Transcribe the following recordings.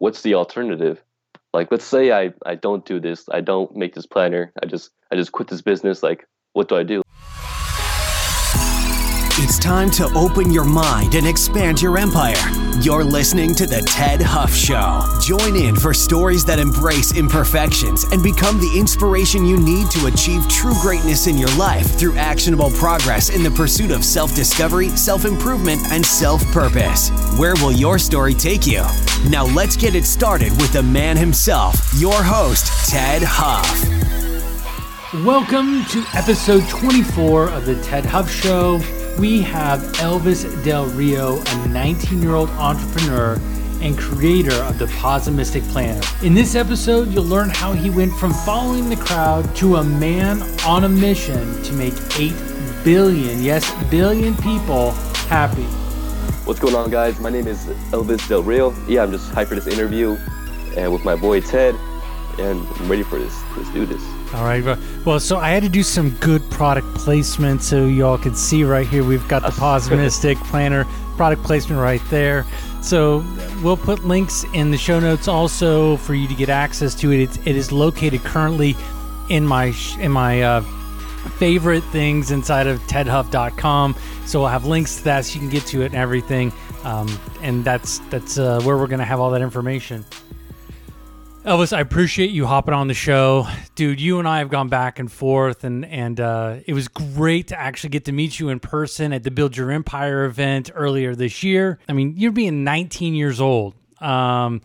what's the alternative? Like, let's say I, I don't do this, I don't make this planner, I just I just quit this business. Like, what do I do? It's time to open your mind and expand your empire. You're listening to The Ted Huff Show. Join in for stories that embrace imperfections and become the inspiration you need to achieve true greatness in your life through actionable progress in the pursuit of self discovery, self improvement, and self purpose. Where will your story take you? Now, let's get it started with the man himself, your host, Ted Huff. Welcome to episode 24 of The Ted Huff Show we have Elvis Del Rio, a 19 year old entrepreneur and creator of the Posimistic Planner. In this episode, you'll learn how he went from following the crowd to a man on a mission to make 8 billion, yes, billion people happy. What's going on, guys? My name is Elvis Del Rio. Yeah, I'm just hyped for this interview and with my boy Ted, and I'm ready for this. Let's do this. All right. Well, so I had to do some good product placement so y'all can see right here. We've got the Posimistic Planner product placement right there. So we'll put links in the show notes also for you to get access to it. It's, it is located currently in my in my uh, favorite things inside of tedhuff.com. So we'll have links to that so you can get to it and everything. Um, and that's that's uh, where we're going to have all that information. Elvis, I appreciate you hopping on the show, dude. You and I have gone back and forth, and and uh, it was great to actually get to meet you in person at the Build Your Empire event earlier this year. I mean, you're being 19 years old. Um,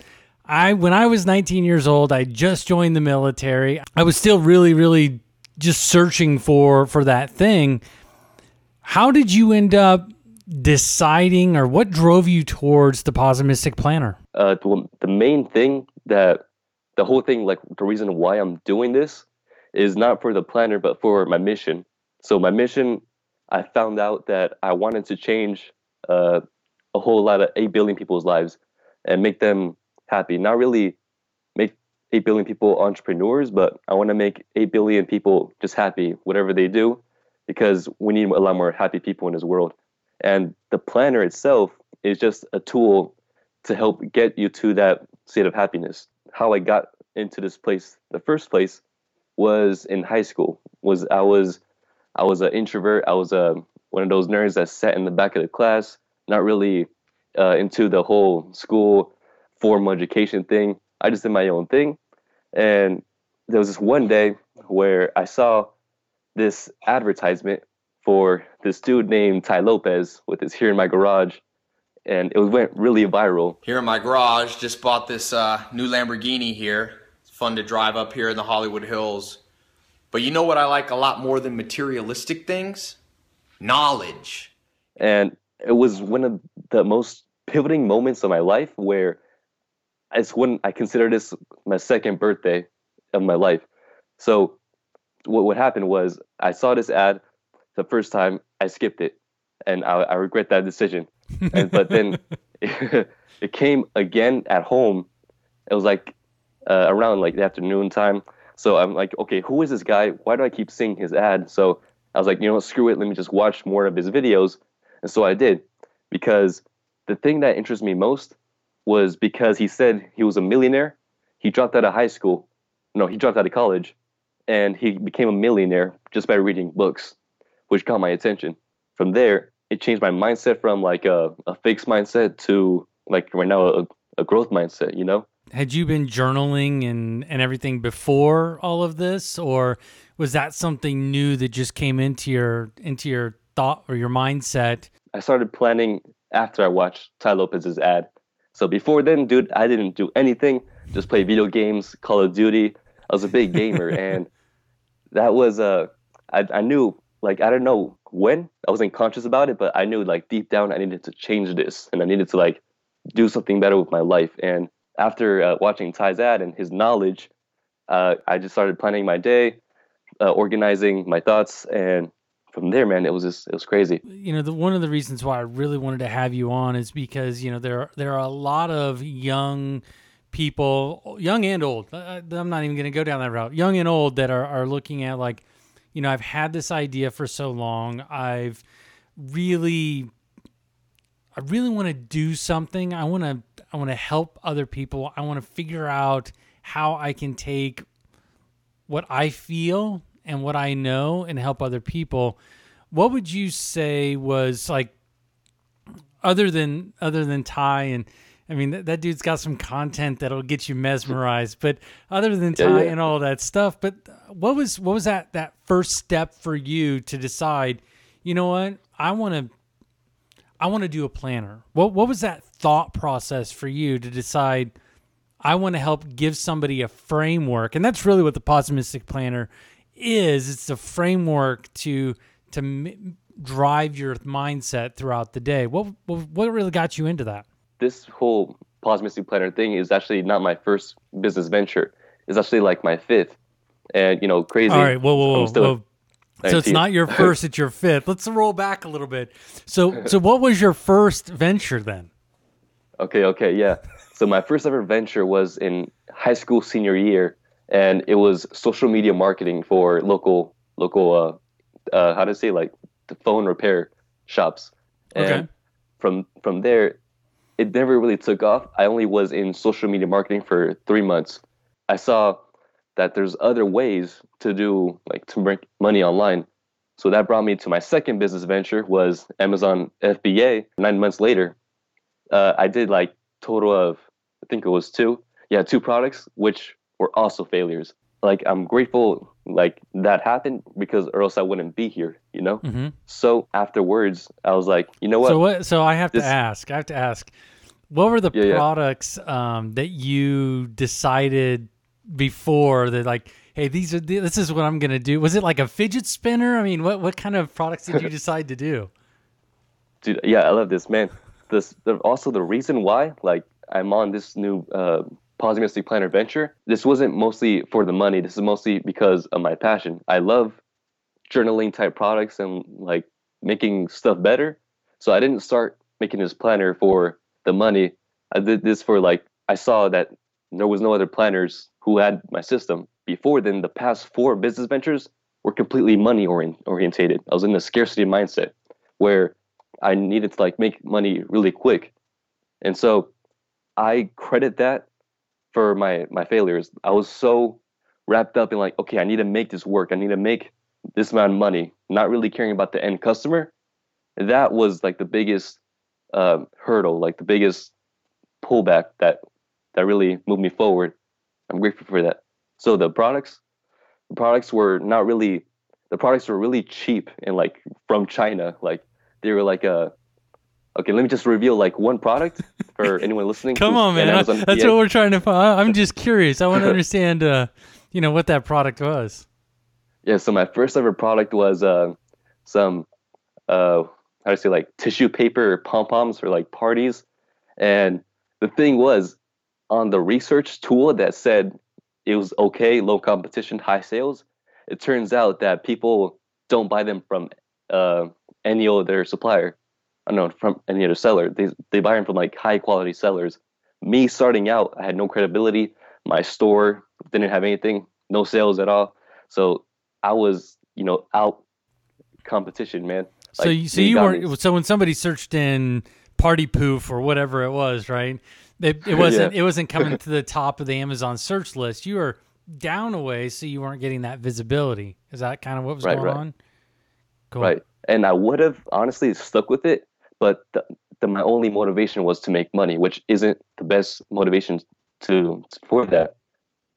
I when I was 19 years old, I just joined the military. I was still really, really just searching for for that thing. How did you end up deciding, or what drove you towards the Posimistic Planner? Uh, the, the main thing that the whole thing, like the reason why I'm doing this is not for the planner, but for my mission. So my mission, I found out that I wanted to change uh, a whole lot of 8 billion people's lives and make them happy. Not really make 8 billion people entrepreneurs, but I want to make 8 billion people just happy, whatever they do, because we need a lot more happy people in this world. And the planner itself is just a tool to help get you to that state of happiness how I got into this place the first place was in high school. Was I was I was an introvert. I was a uh, one of those nerds that sat in the back of the class, not really uh, into the whole school formal education thing. I just did my own thing, and there was this one day where I saw this advertisement for this dude named Tai Lopez with his "Here in My Garage," and it went really viral. Here in my garage, just bought this uh, new Lamborghini here. It's fun to drive up here in the Hollywood Hills. But you know what I like a lot more than materialistic things? Knowledge. And it was one of the most pivoting moments of my life where it's when I consider this my second birthday of my life. So what what happened was I saw this ad the first time, I skipped it, and I, I regret that decision and, but then it, it, came again at home. It was like uh, around like the afternoon time. So I'm like, okay, who is this guy? Why do I keep seeing his ad? So I was like, you know screw it. Let me just watch more of his videos. And so I did because the thing that interests me most was because he said he was a millionaire. He dropped out of high school. No, he dropped out of college and he became a millionaire just by reading books, which caught my attention. From there, it changed my mindset from like a, a fixed mindset to like right now a, a growth mindset you know had you been journaling and and everything before all of this or was that something new that just came into your into your thought or your mindset i started planning after i watched tai lopez's ad so before then dude i didn't do anything just play video games call of duty i was a big gamer and that was uh I, I knew like I don't know when I wasn't conscious about it, but I knew like deep down I needed to change this and I needed to like do something better with my life. And after uh, watching Tai's ad and his knowledge, uh, I just started planning my day, uh, organizing my thoughts, and from there, man, it was just it was crazy. You know, the, one of the reasons why I really wanted to have you on is because you know there there are a lot of young people, young and old. I, I'm not even going to go down that route. Young and old that are are looking at like you know, I've had this idea for so long. I've really I really want to do something. I want to I want to help other people. I want to figure out how I can take what I feel and what I know and help other people. What would you say was like other than other than Tai and I mean that, that dude's got some content that'll get you mesmerized, but other than Tai Yeah, yeah. and all that stuff, but what was what was that that first step for you to decide, you know what? I want to I want to do a planner. What what was that thought process for you to decide I want to help give somebody a framework, and that's really what the Posimistic Planner is. It's a framework to to m- drive your mindset throughout the day. What what, what really got you into that? this whole posimistic planner thing is actually not my first business venture. It's actually like my fifth. And you know, crazy. All right, whoa, whoa, whoa. still whoa. So it's not your first; it's your fifth. Let's roll back a little bit. So, so what was your first venture then? Okay, okay, yeah. So my first ever venture was in high school senior year, and it was social media marketing for local local uh, uh how to say like the phone repair shops. And Okay. From from there, it never really took off. I only was in social media marketing for three months. I saw that there's other ways to do like to make money online. So that brought me to my second business venture was Amazon FBA. Nine months later, uh, I did like total of I think it was two, yeah, two products, which were also failures. Like I'm grateful like that happened because or else I wouldn't be here, you know. Mhm. So afterwards, I was like, you know what? So what? So I have to ask. I have to ask. What were the Yeah, yeah. products um, that you decided before that, like, hey, these are the, this is what I'm gonna do? Was it like a fidget spinner? I mean, what what kind of products did you decide to do? dude yeah i love this man this the, also the reason why like i'm on this new uh planner venture this wasn't mostly for the money this is mostly because of my passion i love journaling type products and like making stuff better so i didn't start making this planner for the money i did this for like i saw that there was no other planners who had my system before then the past four business ventures were completely money orient- orientated i was in a scarcity mindset where I needed to like make money really quick. And so I credit that for my my failures. I was so wrapped up in like, okay, I need to make this work. I need to make this amount of money, not really caring about the end customer. That was like the biggest um, hurdle, like the biggest pullback that that really moved me forward. I'm grateful for that. So the products, the products were not really, the products were really cheap and like from China, like they were like a okay let me just reveal like one product for anyone listening Come on, man. That's PA. what we're trying to find. I'm just curious. I want to understand, uh, you know, what that product was. yeah so my first ever product was uh, some uh how to say like tissue paper pom poms for like parties and the thing was on the research tool that said it was okay low competition high sales it turns out that people don't buy them from uh, any other supplier. I don't know from any other seller. They, they buy them from like high quality sellers. Me starting out i had no credibility. My store didn't have anything no sales at all. So i was you know out competition man. So Like, you, so you weren't. me- So when somebody searched in party poof or whatever it was, right? It, it wasn't. Yeah. It wasn't coming to the top of the Amazon search list. You were down a way, so you weren't getting that visibility. Is that kind of what was Right, going right. on? Cool. right and i would have honestly stuck with it but the, the, my only motivation was to make money which isn't the best motivation to for that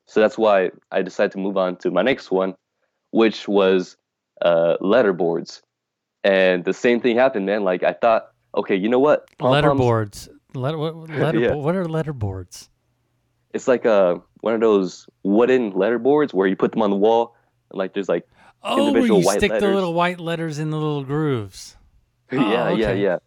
so that's why i decided to move on to my next one which was uh, letterboards and the same thing happened man like i thought okay you know what Pom-poms- Letterboards. Letter, what, letter, Yeah. what are letterboards? it's like a one of those wooden letterboards where you put them on the wall and like there's like Oh, where you white stick the little white letters in the little grooves. yeah, Oh, yeah, yeah.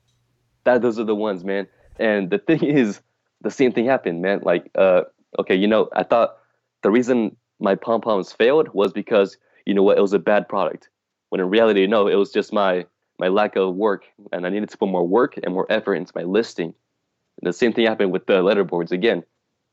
That those are the ones, man. And the thing is, the same thing happened, man. Like, uh, okay, you know, I thought the reason my pom poms failed was because you know what, it was a bad product. When in reality, no, it was just my my lack of work, and I needed to put more work and more effort into my listing. And the same thing happened with the letterboards again.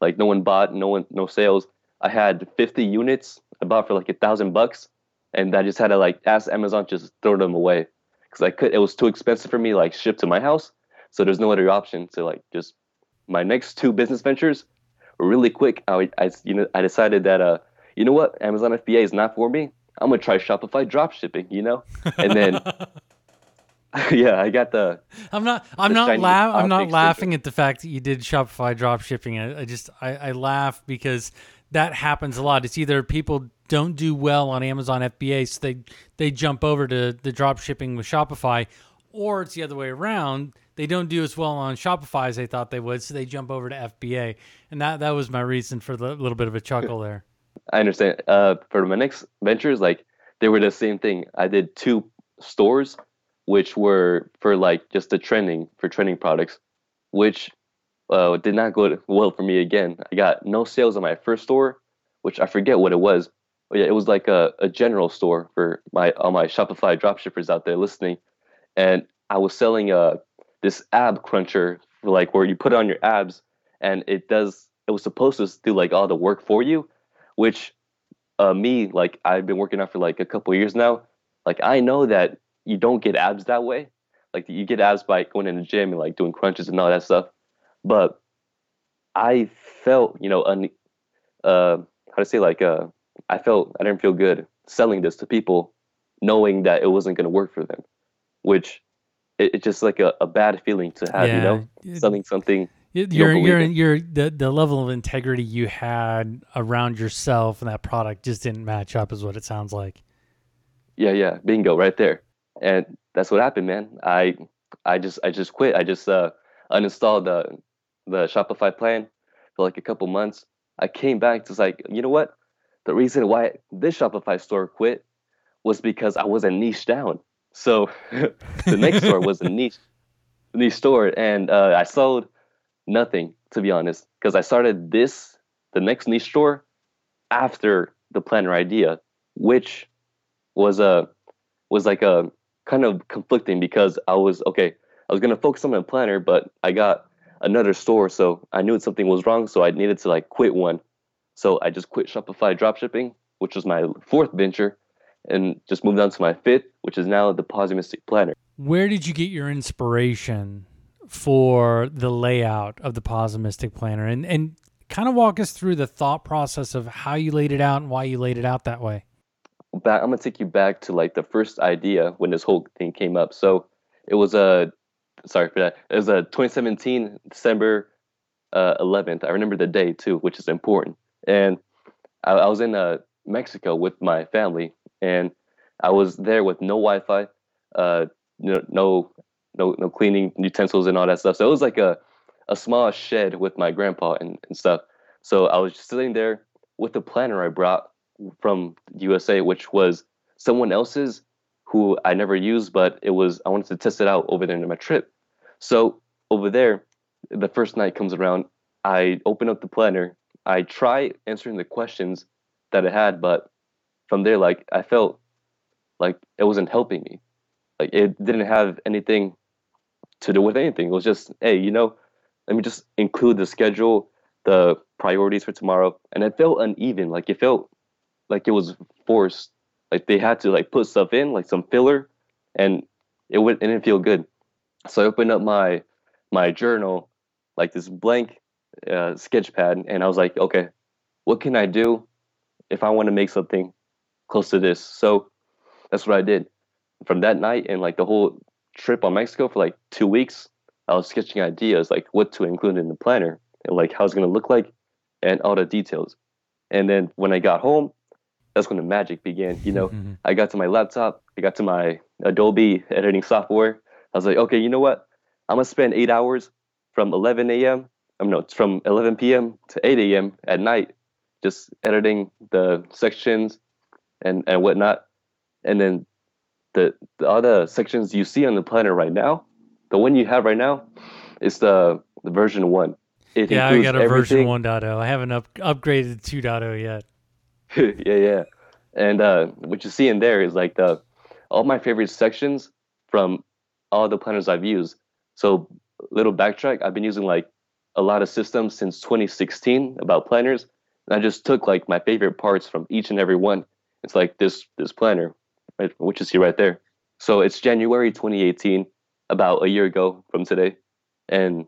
Like, no one bought, no one, no sales. I had 50 units I bought for like a thousand bucks, and I just had to like ask Amazon just throw them away because I could. It was too expensive for me, like ship to my house. So there's no other option to like just my next two business ventures really quick. I, I you know I decided that uh you know what Amazon FBA is not for me. I'm gonna try Shopify drop shipping. You know, and then. yeah, I got the. I'm not. I'm not. La- I'm not laughing at the fact that you did Shopify drop shipping. I, I just. I, I laugh because that happens a lot. It's either people don't do well on Amazon FBA, so they they jump over to the drop shipping with Shopify, or it's the other way around. They don't do as well on Shopify as they thought they would, so they jump over to FBA, and that that was my reason for the little bit of a chuckle there. I understand. Uh, for my next ventures, like they were the same thing. I did two stores, which were for like just the trending for trending products, which uh, did not go well for me again. I got no sales on my first store, which I forget what it was. But yeah, it was like a, a general store for my all my Shopify dropshippers out there listening, and I was selling uh this ab cruncher for like where you put it on your abs, and it does. It was supposed to do like all the work for you, which uh, me like I've been working out for like a couple years now. Like I know that you don't get abs that way. Like you get abs by going in the gym and like doing crunches and all that stuff. But I felt, you know, un, uh, how to say like uh, I felt I didn't feel good selling this to people, knowing that it wasn't going to work for them, which it, it's just like a, a bad feeling to have, yeah. you know, selling something you're you're you're the the level of integrity you had around yourself and that product just didn't match up is what it sounds like yeah yeah bingo right there and that's what happened man. I i just i just quit. I just uh uninstalled the the shopify plan for like a couple months. I came back to like you know what? The reason why this shopify store quit was because i wasn't niche down. So the next store was a niche niche store and uh, i sold nothing to be honest because i started this the next niche store after the planner idea which was a was like a kind of conflicting because i was okay i was to focus on my planner but i got another store so i knew something was wrong so i needed to like quit one. So i just quit shopify dropshipping which was my fourth venture and just moved on to my fifth which is now the Posimistic planner. Where did you get your inspiration for the layout of the Posimistic Planner? And, and kind of walk us through the thought process of how you laid it out and why you laid it out that way. Back, I'm gonna take you back to like the first idea when this whole thing came up. So it was a sorry for that. It was a 2017 December uh, 11th. I remember the day too, which is important. And I, I was in uh, Mexico with my family, and I was there with no Wi-Fi, uh, no, no no no cleaning utensils and all that stuff. So it was like a a small shed with my grandpa and, and stuff. So I was just sitting there with the planner I brought from USA, which was someone else's who I never used, but it was I wanted to test it out over there in my trip. So over there, the first night comes around, I open up the planner, I try answering the questions that it had, but from there, like I felt like it wasn't helping me. Like it didn't have anything to do with anything. It was just, hey, you know, let me just include the schedule, the priorities for tomorrow, and it felt uneven. Like it felt like it was forced. Like they had to like put stuff in, like some filler, and it would it didn't feel good. So I opened up my my journal, like this blank uh, sketch pad, and I was like, okay, what can I do if I want to make something close to this? So that's what I did. From that night and like the whole trip on Mexico for like two weeks, I was sketching ideas like what to include in the planner and like how it's to look like and all the details. And then when I got home, that's when the magic began. You know, mm-hmm. I got to my laptop, I got to my Adobe editing software. I was like, okay, you know what? I'm gonna spend eight hours from 11 a.m. I'm no, it's from 11 p.m. to 8 a.m. at night, just editing the sections and and whatnot. And then the, the other sections you see on the planner right now, the one you have right now, is the, the version one. It yeah, I got a everything. version 1.0. I haven't up, upgraded to 2.0 yet. yeah, yeah. And uh, what you see in there is like the all my favorite sections from all the planners I've used. So, little backtrack, I've been using like a lot of systems since 2016 about planners. And I just took like my favorite parts from each and every one. It's like this this planner right, which you see right there. So it's January 2018, about a year ago from today. and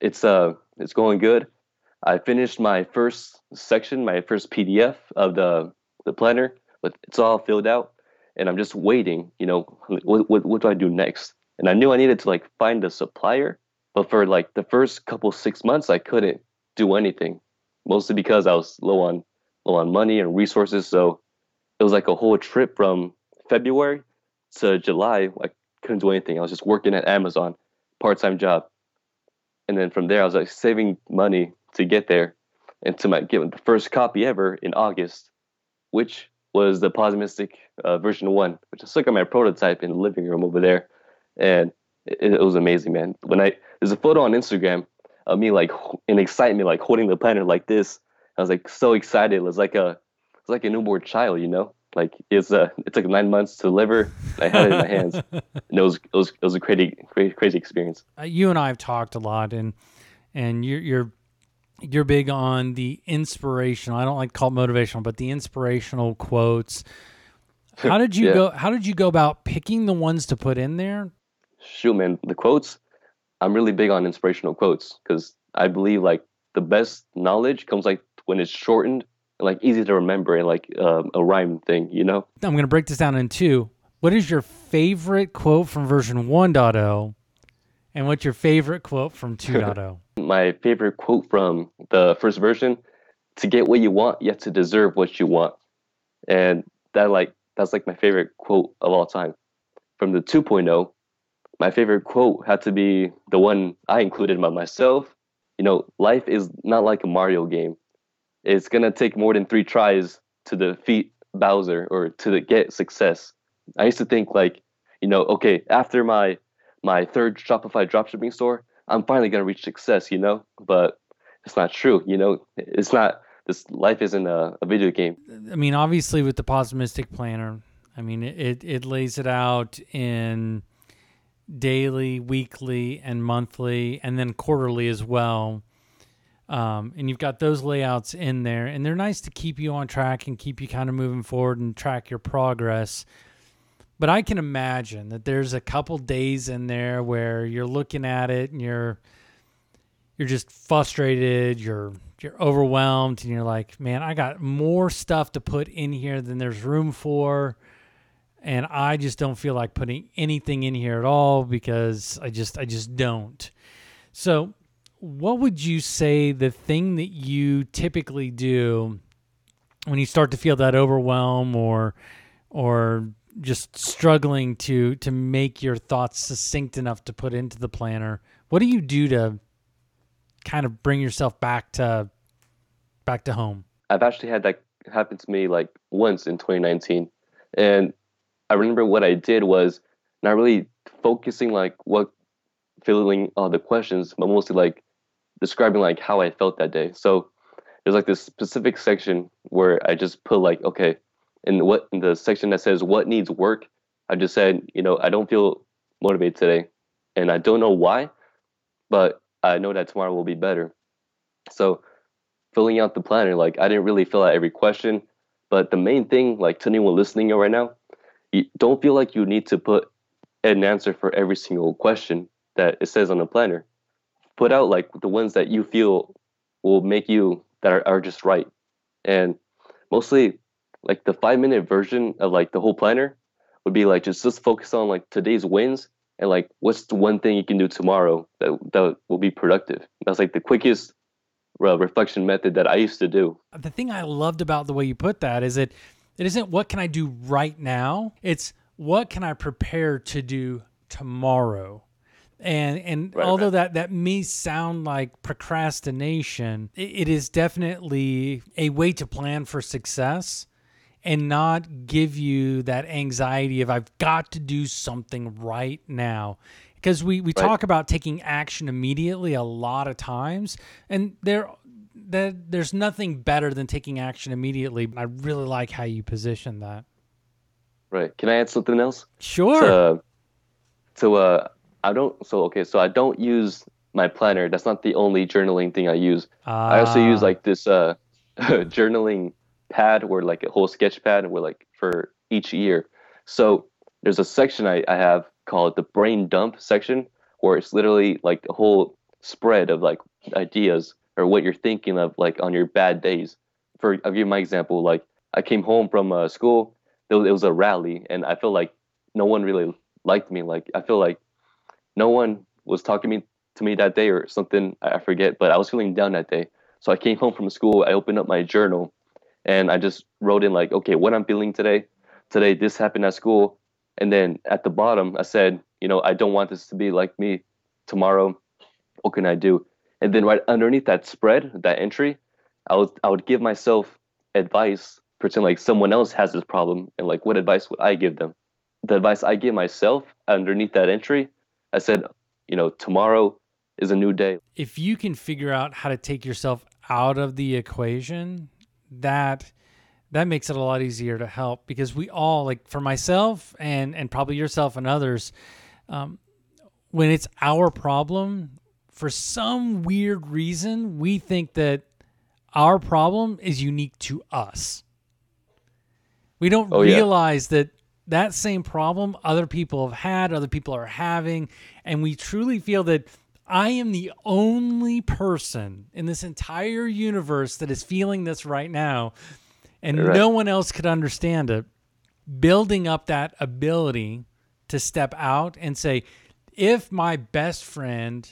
it's uh it's going good. I finished my first section, my first PDF of the the planner, but it's all filled out, and I'm just waiting. You know, what what, what do I do next? And I knew I needed to like find a supplier, but for like the first couple six months, I couldn't do anything, mostly because I was low on low on money and resources. So it was like a whole trip from February to July. I couldn't do anything. I was just working at Amazon, part time job, and then from there I was like saving money to get there, and to my get the first copy ever in August, which was the Posimistic uh, version one, which I stuck on my prototype in the living room over there, and it, it was amazing, man. When I there's a photo on Instagram of me like in excitement, like holding the planner like this. I was like so excited. It was like a it's like a newborn child, you know. Like it's uh it took nine months to deliver. I had it in my hands, and it was it was it was a crazy crazy, crazy experience. Uh, you and I have talked a lot, and and you're you're you're big on the inspirational. I don't like to call it motivational, but the inspirational quotes. How did you Yeah. go? How did you go about picking the ones to put in there? Shoot, man, the quotes. I'm really big on inspirational quotes because I believe like the best knowledge comes like when it's shortened and like easy to remember and like um, a rhyme thing, you know. I'm going to break this down in two. What is your favorite quote from version 1.0? And what's your favorite quote from oh? 2.0? my favorite quote from the first version to get what you want you have to deserve what you want and that like that's like my favorite quote of all time from the 2.0 my favorite quote had to be the one i included by myself you know life is not like a mario game it's gonna take more than three tries to defeat bowser or to get success i used to think like you know okay after my my third shopify dropshipping store I'm finally gonna reach success, you know. But it's not true, you know. It's not. This life isn't a, a video game. I mean, obviously, with the Posimistic Planner, I mean, it, it lays it out in daily, weekly, and monthly, and then quarterly as well. Um, and you've got those layouts in there, and they're nice to keep you on track and keep you kind of moving forward and track your progress. But I can imagine that there's a couple days in there where you're looking at it and you're you're just frustrated, you're you're overwhelmed and you're like, "Man, I got more stuff to put in here than there's room for." And I just don't feel like putting anything in here at all because I just I just don't. So, what would you say the thing that you typically do when you start to feel that overwhelm or or just struggling to to make your thoughts succinct enough to put into the planner what do you do to kind of bring yourself back to back to home I've actually had that happen to me like once in 2019, and I remember what I did was not really focusing like what filling all the questions, but mostly like describing like how I felt that day. So there's like this specific section where I just put like okay, in what in the section that says what needs work, I just said you know I don't feel motivated today, and I don't know why, but I know that tomorrow will be better. So filling out the planner, like I didn't really fill out every question, but the main thing, like to anyone listening right now, you don't feel like you need to put an answer for every single question that it says on the planner. Put out like the ones that you feel will make you that are, are just right. And mostly like the five minute version of like the whole planner would be like just just focus on like today's wins and like what's the one thing you can do tomorrow that that will be productive. That's like the quickest uh, reflection method that I used to do. the thing i loved about the way you put that is it it isn't what can i do right now it's what can i prepare to do tomorrow and and Right, although right. that that may sound like procrastination it, it is definitely a way to plan for success and not give you that anxiety of I've got to do something right now. Because we, we talk about taking action immediately a lot of times, and there that there's nothing better than taking action immediately. I really like how you position that. Right. Can I add something else? Sure. So, so uh, I don't. So okay. So I don't use my planner. That's not the only journaling thing I use. I also use Ah, like this uh, journaling pad or like a whole sketch pad where like for each year. So there's a section I, I have called the brain dump section where it's literally like a whole spread of like ideas or what you're thinking of like on your bad days. For I'll give you my example. Like I came home from uh, school, it was, it was a rally, and I feel like no one really liked me. Like I feel like no one was talking me to me that day or something. I forget, but I was feeling down that day. So I came home from school. I opened up my journal, and I just wrote in like, okay, what I'm feeling today. Today this happened at school, and then at the bottom I said, you know, I don't want this to be like me tomorrow. What can I do? And then right underneath that spread, that entry, I would I would give myself advice, pretend like someone else has this problem, and like what advice would I give them? The advice I give myself underneath that entry, I said, you know, tomorrow is a new day. If you can figure out how to take yourself out of the equation, that that makes it a lot easier to help because we all like for myself and and probably yourself and others um, when it's our problem for some weird reason we think that our problem is unique to us we don't Oh, yeah. realize that that same problem other people have had other people are having and we truly feel that I am the only person in this entire universe that is feeling this right now, and Right. no one else could understand it. Building up that ability to step out and say, if my best friend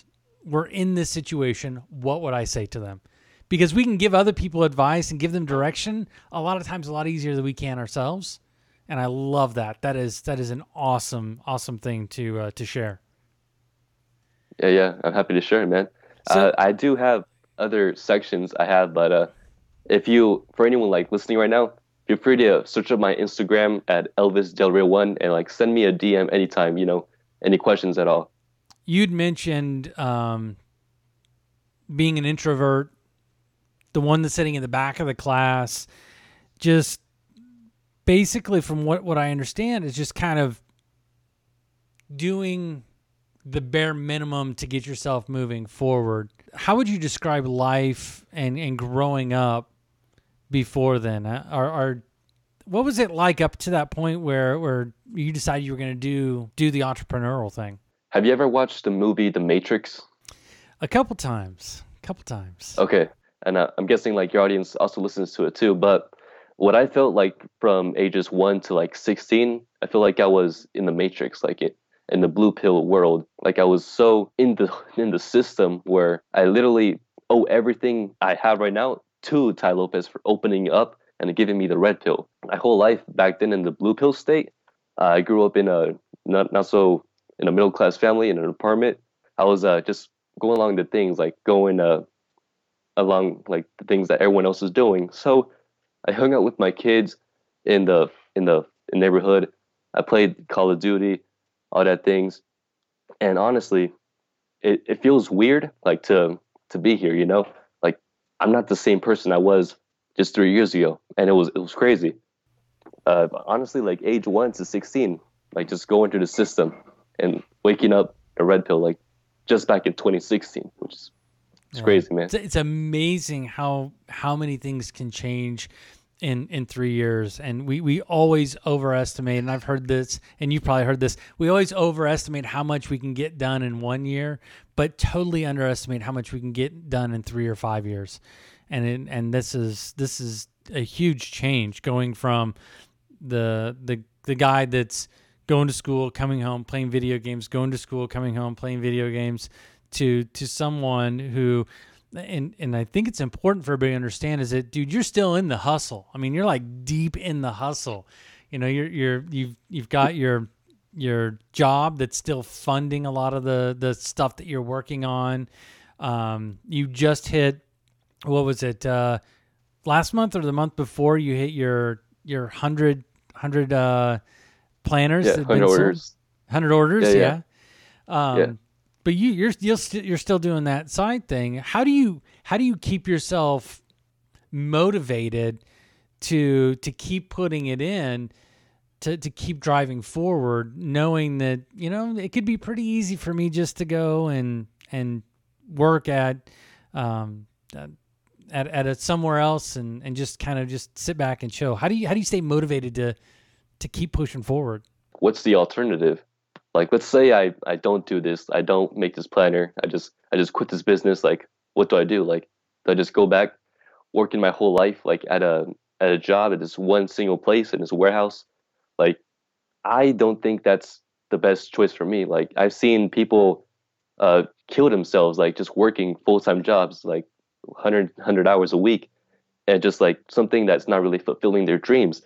were in this situation, what would I say to them? Because we can give other people advice and give them direction a lot of times a lot easier than we can ourselves. And I love that. That is that is an awesome, awesome thing to uh, to share. Yeah, yeah, I'm happy to share, man. So- uh, I do have other sections I have, but uh, if you, for anyone like listening right now, feel free to search up my Instagram at Elvis Del Rio One and like send me a DM anytime. You know, any questions at all. you'd mentioned um, being an introvert, the one that's sitting in the back of the class, just basically from what, what I understand is just kind of doing the bare minimum to get yourself moving forward. How would you describe life and, and growing up before then? Uh, Are, are what was it like up to that point where, where you decided you were going to do do the entrepreneurial thing? Have you ever watched the movie The Matrix? A couple times. A couple times. Okay, and uh, I'm guessing like your audience also listens to it too. But what I felt like from ages one to like 16, I feel like I was in the Matrix, like it in the blue pill world. Like I was so in the in the system where I literally owe everything I have right now to Tai Lopez for opening up and giving me the red pill. My whole life back then in the blue pill state, uh, I grew up in a not not so in a middle class family in an apartment. I was uh, just going along the things like going uh, along like the things that everyone else is doing. So I hung out with my kids in the in the neighborhood. I played Call of Duty, all that things. And honestly, it, it feels weird like to to be here, you know? Like I'm not the same person I was just three years ago. And it was it was crazy. Uh, honestly, like age one to sixteen, like just going through the system and waking up a red pill like just back in 2016, which is it's Yeah. crazy, man. It's, it's amazing how how many things can change in in three years, and we we always overestimate. And I've heard this, and you've probably heard this. We always overestimate how much we can get done in one year, but totally underestimate how much we can get done in three or five years. And it, and this is this is a huge change going from the the the guy that's going to school, coming home, playing video games, going to school, coming home, playing video games, to to someone who and and I think it's important for everybody to understand is that dude, you're still in the hustle. I mean, you're like deep in the hustle. You know, you're you're you've you've got your your job that's still funding a lot of the the stuff that you're working on. Um, you just hit what was it uh, last month or the month before you hit your your hundred hundred uh, planners Yeah, that have been 100 orders. hundred orders, Yeah, yeah. yeah. Um, Yeah. But you, you're you're, st- you're still doing that side thing. How do you how do you keep yourself motivated to to keep putting it in to to keep driving forward, knowing that you know it could be pretty easy for me just to go and and work at um at at a somewhere else and and just kind of just sit back and chill. How do you how do you stay motivated to to keep pushing forward? What's the alternative? Like let's say I I don't do this, I don't make this planner, I just I just quit this business. Like what do I do? Like do I just go back working my whole life like at a at a job at this one single place in this warehouse? Like I don't think that's the best choice for me. Like I've seen people uh, kill themselves like just working full time jobs like 100 100 hours a week and just like something that's not really fulfilling their dreams.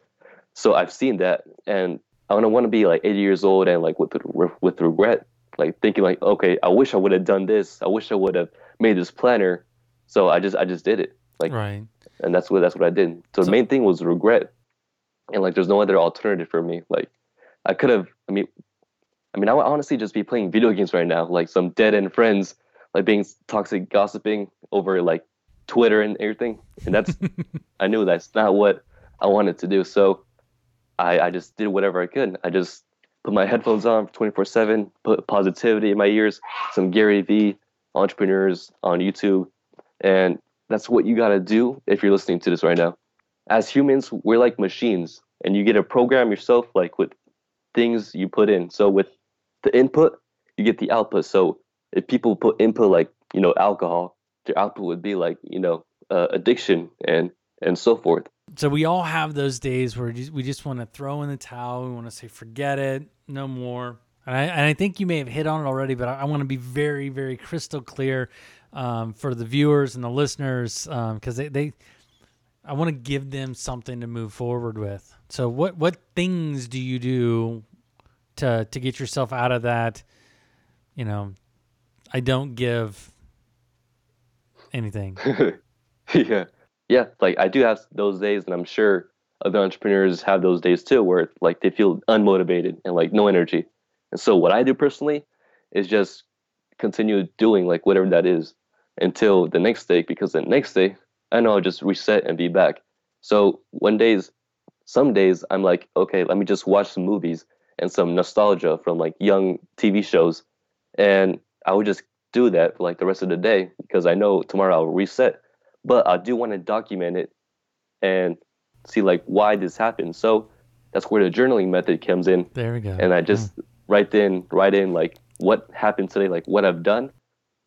So I've seen that, and I don't want to be like 80 years old and like with with regret, like thinking like, okay, I wish I would have done this. I wish I would have made this planner. So I just I just did it. Like right. And that's what that's what I did. So, so the main thing was regret, and like there's no other alternative for me. Like I could have. I mean, I mean, I would honestly just be playing video games right now, like some dead end friends, like being toxic, gossiping over like Twitter and everything. And that's, I knew that's not what I wanted to do. So I, I just did whatever I could. I just put my headphones on 24 7, put positivity in my ears, some Gary Vee entrepreneurs on YouTube. And that's what you got to do if you're listening to this right now. As humans, we're like machines, and you get to program yourself like with things you put in. So with the input, you get the output. So if people put input like you know alcohol, their output would be like you know uh, addiction and and so forth. So we all have those days where we just want to throw in the towel. We want to say, forget it, no more. And I, and I think you may have hit on it already, but I, I want to be very, very crystal clear um, for the viewers and the listeners because um, they, they, I want to give them something to move forward with. So what what things do you do to to get yourself out of that. You know, I don't give anything. yeah, yeah. Like I do have those days, and I'm sure other entrepreneurs have those days too, where like they feel unmotivated and like no energy. And so what I do personally is just continue doing like whatever that is until the next day, because the next day I know I'll just reset and be back. So one days, some days I'm like, okay, let me just watch some movies and some nostalgia from like young TV shows. And I would just do that for like the rest of the day because I know tomorrow I'll reset. But I do want to document it and see like why this happened. So that's where the journaling method comes in. There we go. And I just yeah. write in, write in like what happened today, like what I've done.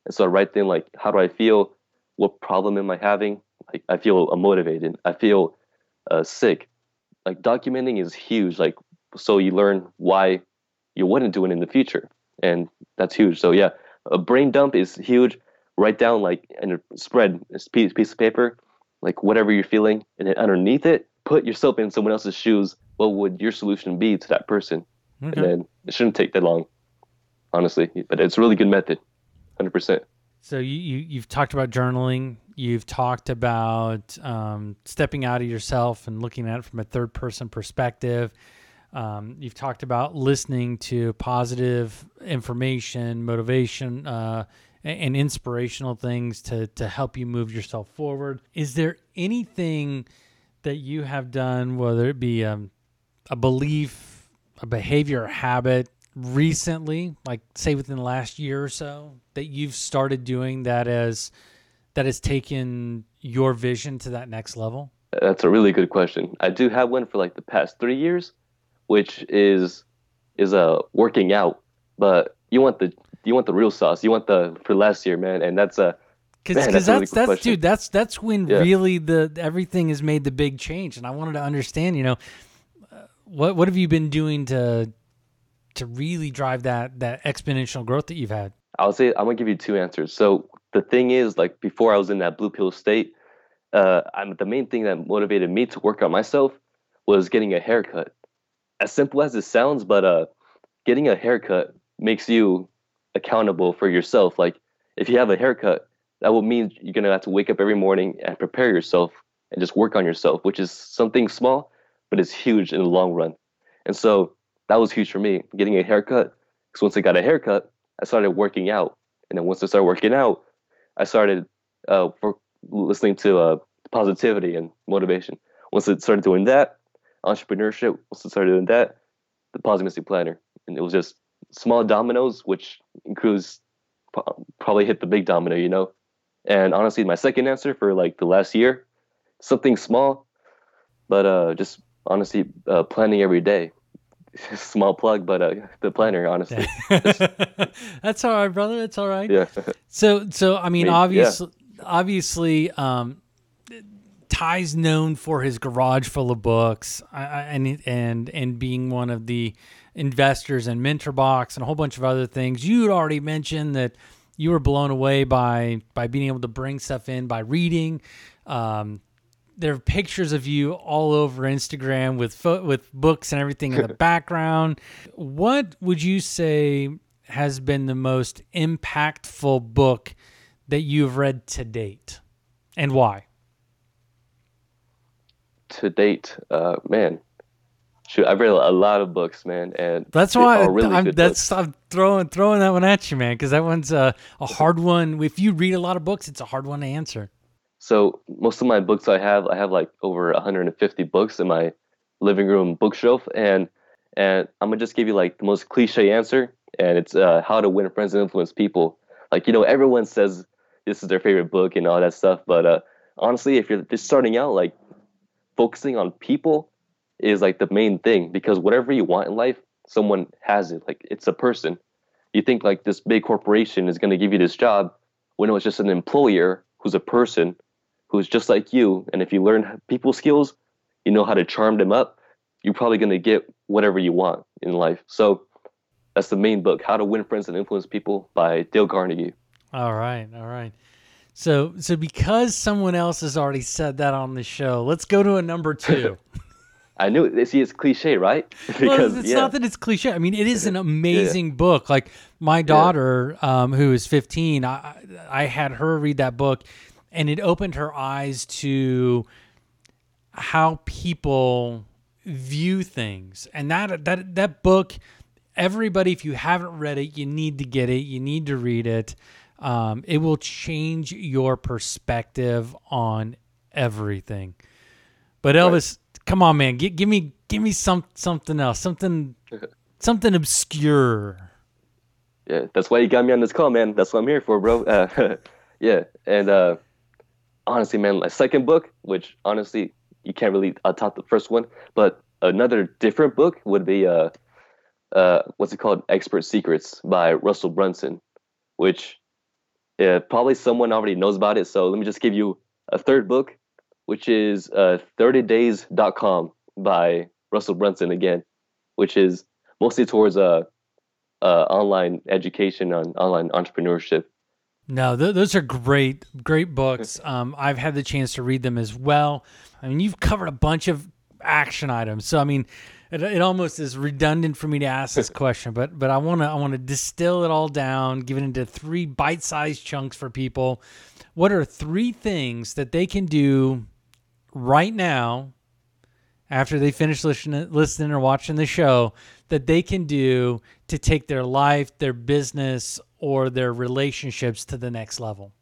And so I write in like how do I feel? What problem am I having? Like I feel unmotivated. I feel uh, sick. Like documenting is huge. Like so you learn why you wouldn't do it in the future, and that's huge. So yeah, a brain dump is huge. Write down like and spread a piece piece of paper, like whatever you're feeling, and then underneath it, put yourself in someone else's shoes. What would your solution be to that person? Okay. And then it shouldn't take that long, honestly. But it's a really good method, hundred percent. So you, you you've talked about journaling. You've talked about um, stepping out of yourself and looking at it from a third person perspective. Um, you've talked about listening to positive information, motivation, uh, and inspirational things to to help you move yourself forward. Is there anything that you have done, whether it be um, a belief, a behavior, a habit, recently, like say within the last year or so, that you've started doing that as that has taken your vision to that next level? That's a really good question. I do have one for like the past three years which is is a uh, working out, but you want the you want the real sauce. You want the for last year, man, and that's a because that's that's, really that's dude that's that's when yeah. really the everything has made the big change, and I wanted to understand, you know, uh, what what have you been doing to to really drive that that exponential growth that you've had? I'll say I'm gonna give you two answers. So the thing is, like before I was in that blue pill state, uh, I'm the main thing that motivated me to work on myself was getting a haircut as simple as it sounds, but uh, getting a haircut makes you accountable for yourself. Like if you have a haircut, that will mean you're gonna have to wake up every morning and prepare yourself and just work on yourself, which is something small, but it's huge in the long run. And so that was huge for me, getting a haircut. Because once I got a haircut, I started working out, and then once I started working out, I started uh, listening to uh, positivity and motivation. Once I started doing that, entrepreneurship. Once I started doing that, the Positive Planner, and it was just small dominoes, which includes probably hit the big domino, you know. And honestly, my second answer for like the last year, something small, but uh, just honestly uh, planning every day. Small plug, but uh, the planner, honestly. That's all right, brother. That's all right. Yeah. So, so I mean, I mean, obviously, obviously, um, Tai's known for his garage full of books, I- I- and and and being one of the investors in MentorBox and a whole bunch of other things. You'd already mentioned that you were blown away by by being able to bring stuff in by reading. Um, there are pictures of you all over Instagram with fo- with books and everything in the background. What would you say has been the most impactful book that you've read to date, and why? to date, uh, man, shoot, I've read a lot of books, man, and That's why really I'm, that's books. I'm throwing throwing that one at you, man, because that one's a, a hard one. If you read a lot of books, it's a hard one to answer. So most of my books I have, I have like over 150 books in my living room bookshelf, and and I'm gonna just give you like the most cliche answer, and it's uh, How to Win Friends and Influence People. Like you know, everyone says this is their favorite book and all that stuff, but uh, honestly, if you're just starting out, like focusing on people is like the main thing because whatever you want in life, someone has it. Like it's a person. You think like this big corporation is going to give you this job when it was just an employer who's a person who's just like you. And if you learn people skills, you know how to charm them up, you're probably going to get whatever you want in life. So that's the main book, How to Win Friends and Influence People by Dale Carnegie. All right, all right. So so because someone else has already said that on the show, let's go to a number two. I knew it. See, it's cliche, right? well, it's not that it's cliche. I mean, it is an amazing book. Like my daughter, um, who is 15, I, I had her read that book, and it opened her eyes to how people view things. And that that that book, everybody, if you haven't read it, you need to get it. You need to read it. Um, it will change your perspective on everything. But Elvis, come on, man, give, give me give me some something else, something something obscure. Yeah, that's why you got me on this call, man. That's what I'm here for, bro. Uh, yeah, and uh, honestly, man, my second book, which honestly you can't really uh, top the first one, but another different book would be uh, uh, what's it called? Expert Secrets by Russell Brunson, which uh, probably someone already knows about it. So let me just give you a third book, which is uh, 30days.com by Russell Brunson again, which is mostly towards uh, uh, online education on online entrepreneurship. No, th- those are great, great books. Um, I've had the chance to read them as well. I mean, you've covered a bunch of action items, so I mean, it, it almost is redundant for me to ask this question, but but I want to I want to distill it all down, give it into three bite-sized chunks for people. What are three things that they can do right now after they finish listening, or watching the show that they can do to take their life, their business, or their relationships to the next level?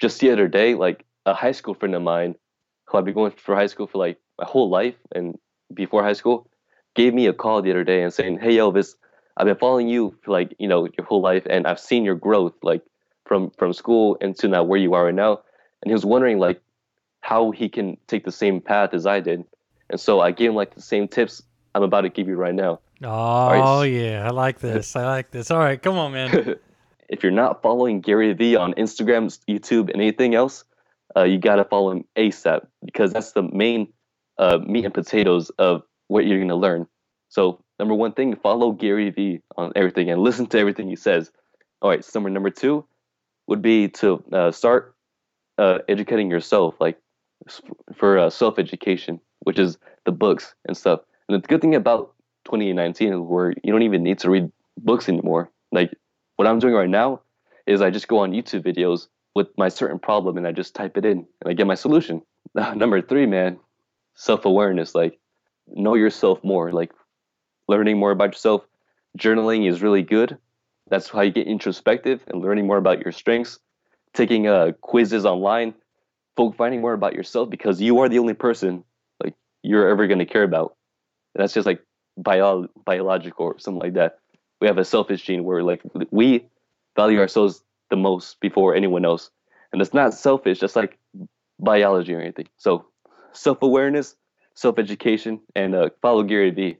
Just the other day, like a high school friend of mine, who I've been going for high school for like my whole life and before high school, gave me a call the other day and saying, "Hey Elvis, I've been following you for like you know your whole life, and I've seen your growth like from from school into now where you are right now." And he was wondering like how he can take the same path as I did, and so I gave him like the same tips I'm about to give you right now. Oh right. yeah, I like this. I like this. All right, come on, man. if you're not following Gary Vee on Instagram, YouTube, and anything else, uh, you gotta follow him ASAP because that's the main uh, meat and potatoes of what you're gonna learn. So number one thing, follow Gary Vee on everything and listen to everything he says. All right, so number two would be to uh, start uh, educating yourself, like for uh, self-education, which is the books and stuff. And the good thing about 2019 is where you don't even need to read books anymore. Like what I'm doing right now is I just go on YouTube videos with my certain problem and I just type it in and I get my solution. Number three, man, self awareness. Like know yourself more. Like learning more about yourself. Journaling is really good. That's how you get introspective and learning more about your strengths. Taking uh, quizzes online, finding more about yourself because you are the only person like you're ever going to care about. And that's just like bio- biological or something like that we have a selfish gene where like we value ourselves the most before anyone else and it's not selfish just like biology or anything so self-awareness self-education and uh, follow gary vee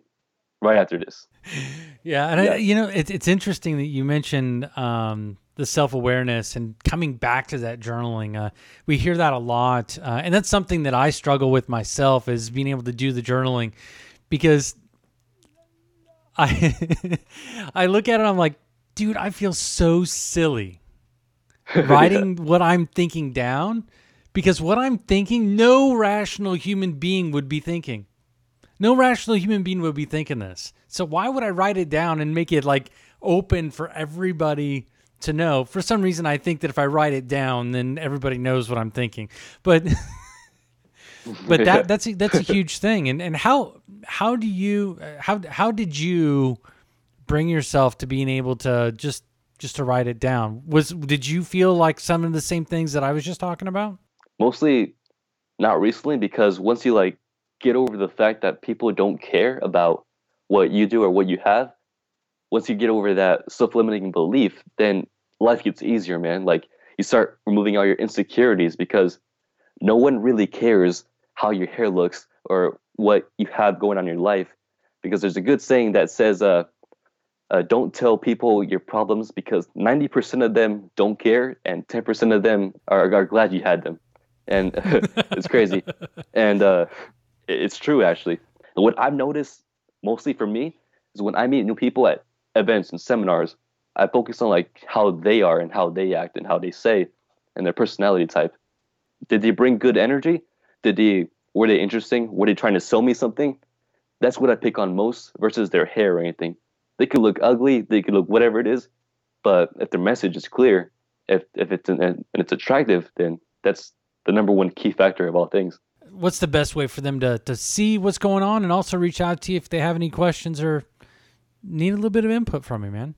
right after this. Yeah, and Yeah. I, you know, it's it's interesting that you mentioned um, the self awareness and coming back to that journaling. Uh, we hear that a lot, uh, and that's something that I struggle with myself is being able to do the journaling because I I look at it, I'm like, dude, I feel so silly writing what I'm thinking down because what I'm thinking, no rational human being would be thinking. No rational human being would be thinking this. So why would I write it down and make it like open for everybody to know? For some reason, I think that if I write it down, then everybody knows what I'm thinking. But but that that's a, that's a huge thing. And and how how do you uh, how how did you bring yourself to being able to just just to write it down? Was did you feel like some of the same things that I was just talking about? Mostly not recently because once you like get over the fact that people don't care about what you do or what you have, once you get over that self-limiting belief, then life gets easier, man. Like you start removing all your insecurities because no one really cares how your hair looks or what you have going on in your life. Because there's a good saying that says uh, uh, don't tell people your problems because 90% of them don't care and 10% of them are, are glad you had them. And it's crazy. And uh, it's true actually. And what i've noticed mostly for me is when i meet new people at events and seminars i focus on like how they are and how they act and how they say and their personality type. Did they bring good energy? Did they were they interesting? Were they trying to sell me something? That's what i pick on most versus their hair or anything. They could look ugly they could look whatever it is but if their message is clear if if it's an, and it's attractive then that's the number one key factor of all things. What's the best way for them to to see what's going on and also reach out to you if they have any questions or need a little bit of input from you, man?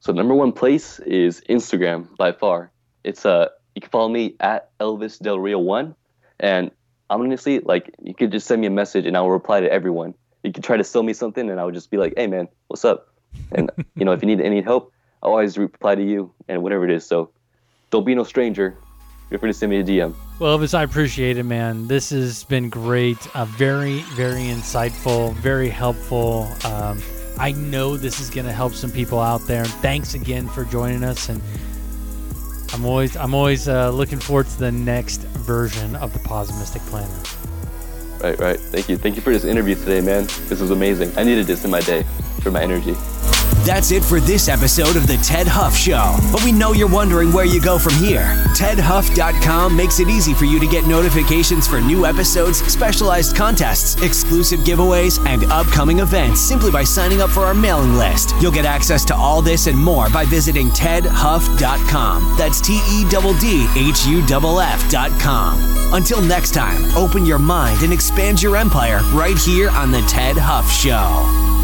So number one place is Instagram by far. It's uh you can follow me at Elvis Del Rio one, and honestly, like you could just send me a message and I'll reply to everyone. You could try to sell me something and I would just be like, hey man, what's up? And you know if you need any help, I'll always reply to you and whatever it is. So don't be no stranger. Feel free to send me a DM. Well, Elvis, I appreciate it, man. This has been great. Uh, very, very insightful, very helpful. Um, I know this is going to help some people out there. And thanks again for joining us. And I'm always, I'm always uh, looking forward to the next version of the Posimistic Planner. Right, right. Thank you. Thank you for this interview today, man. This was amazing. I needed this in my day for my energy. That's it for this episode of The Tedd Huff Show. But we know you're wondering where you go from here. TeddHuff.com makes it easy for you to get notifications for new episodes, specialized contests, exclusive giveaways, and upcoming events simply by signing up for our mailing list. You'll get access to all this and more by visiting TeddHuff.com. That's T E D D H U F F.com. Until next time, open your mind and expand your empire right here on The Tedd Huff Show.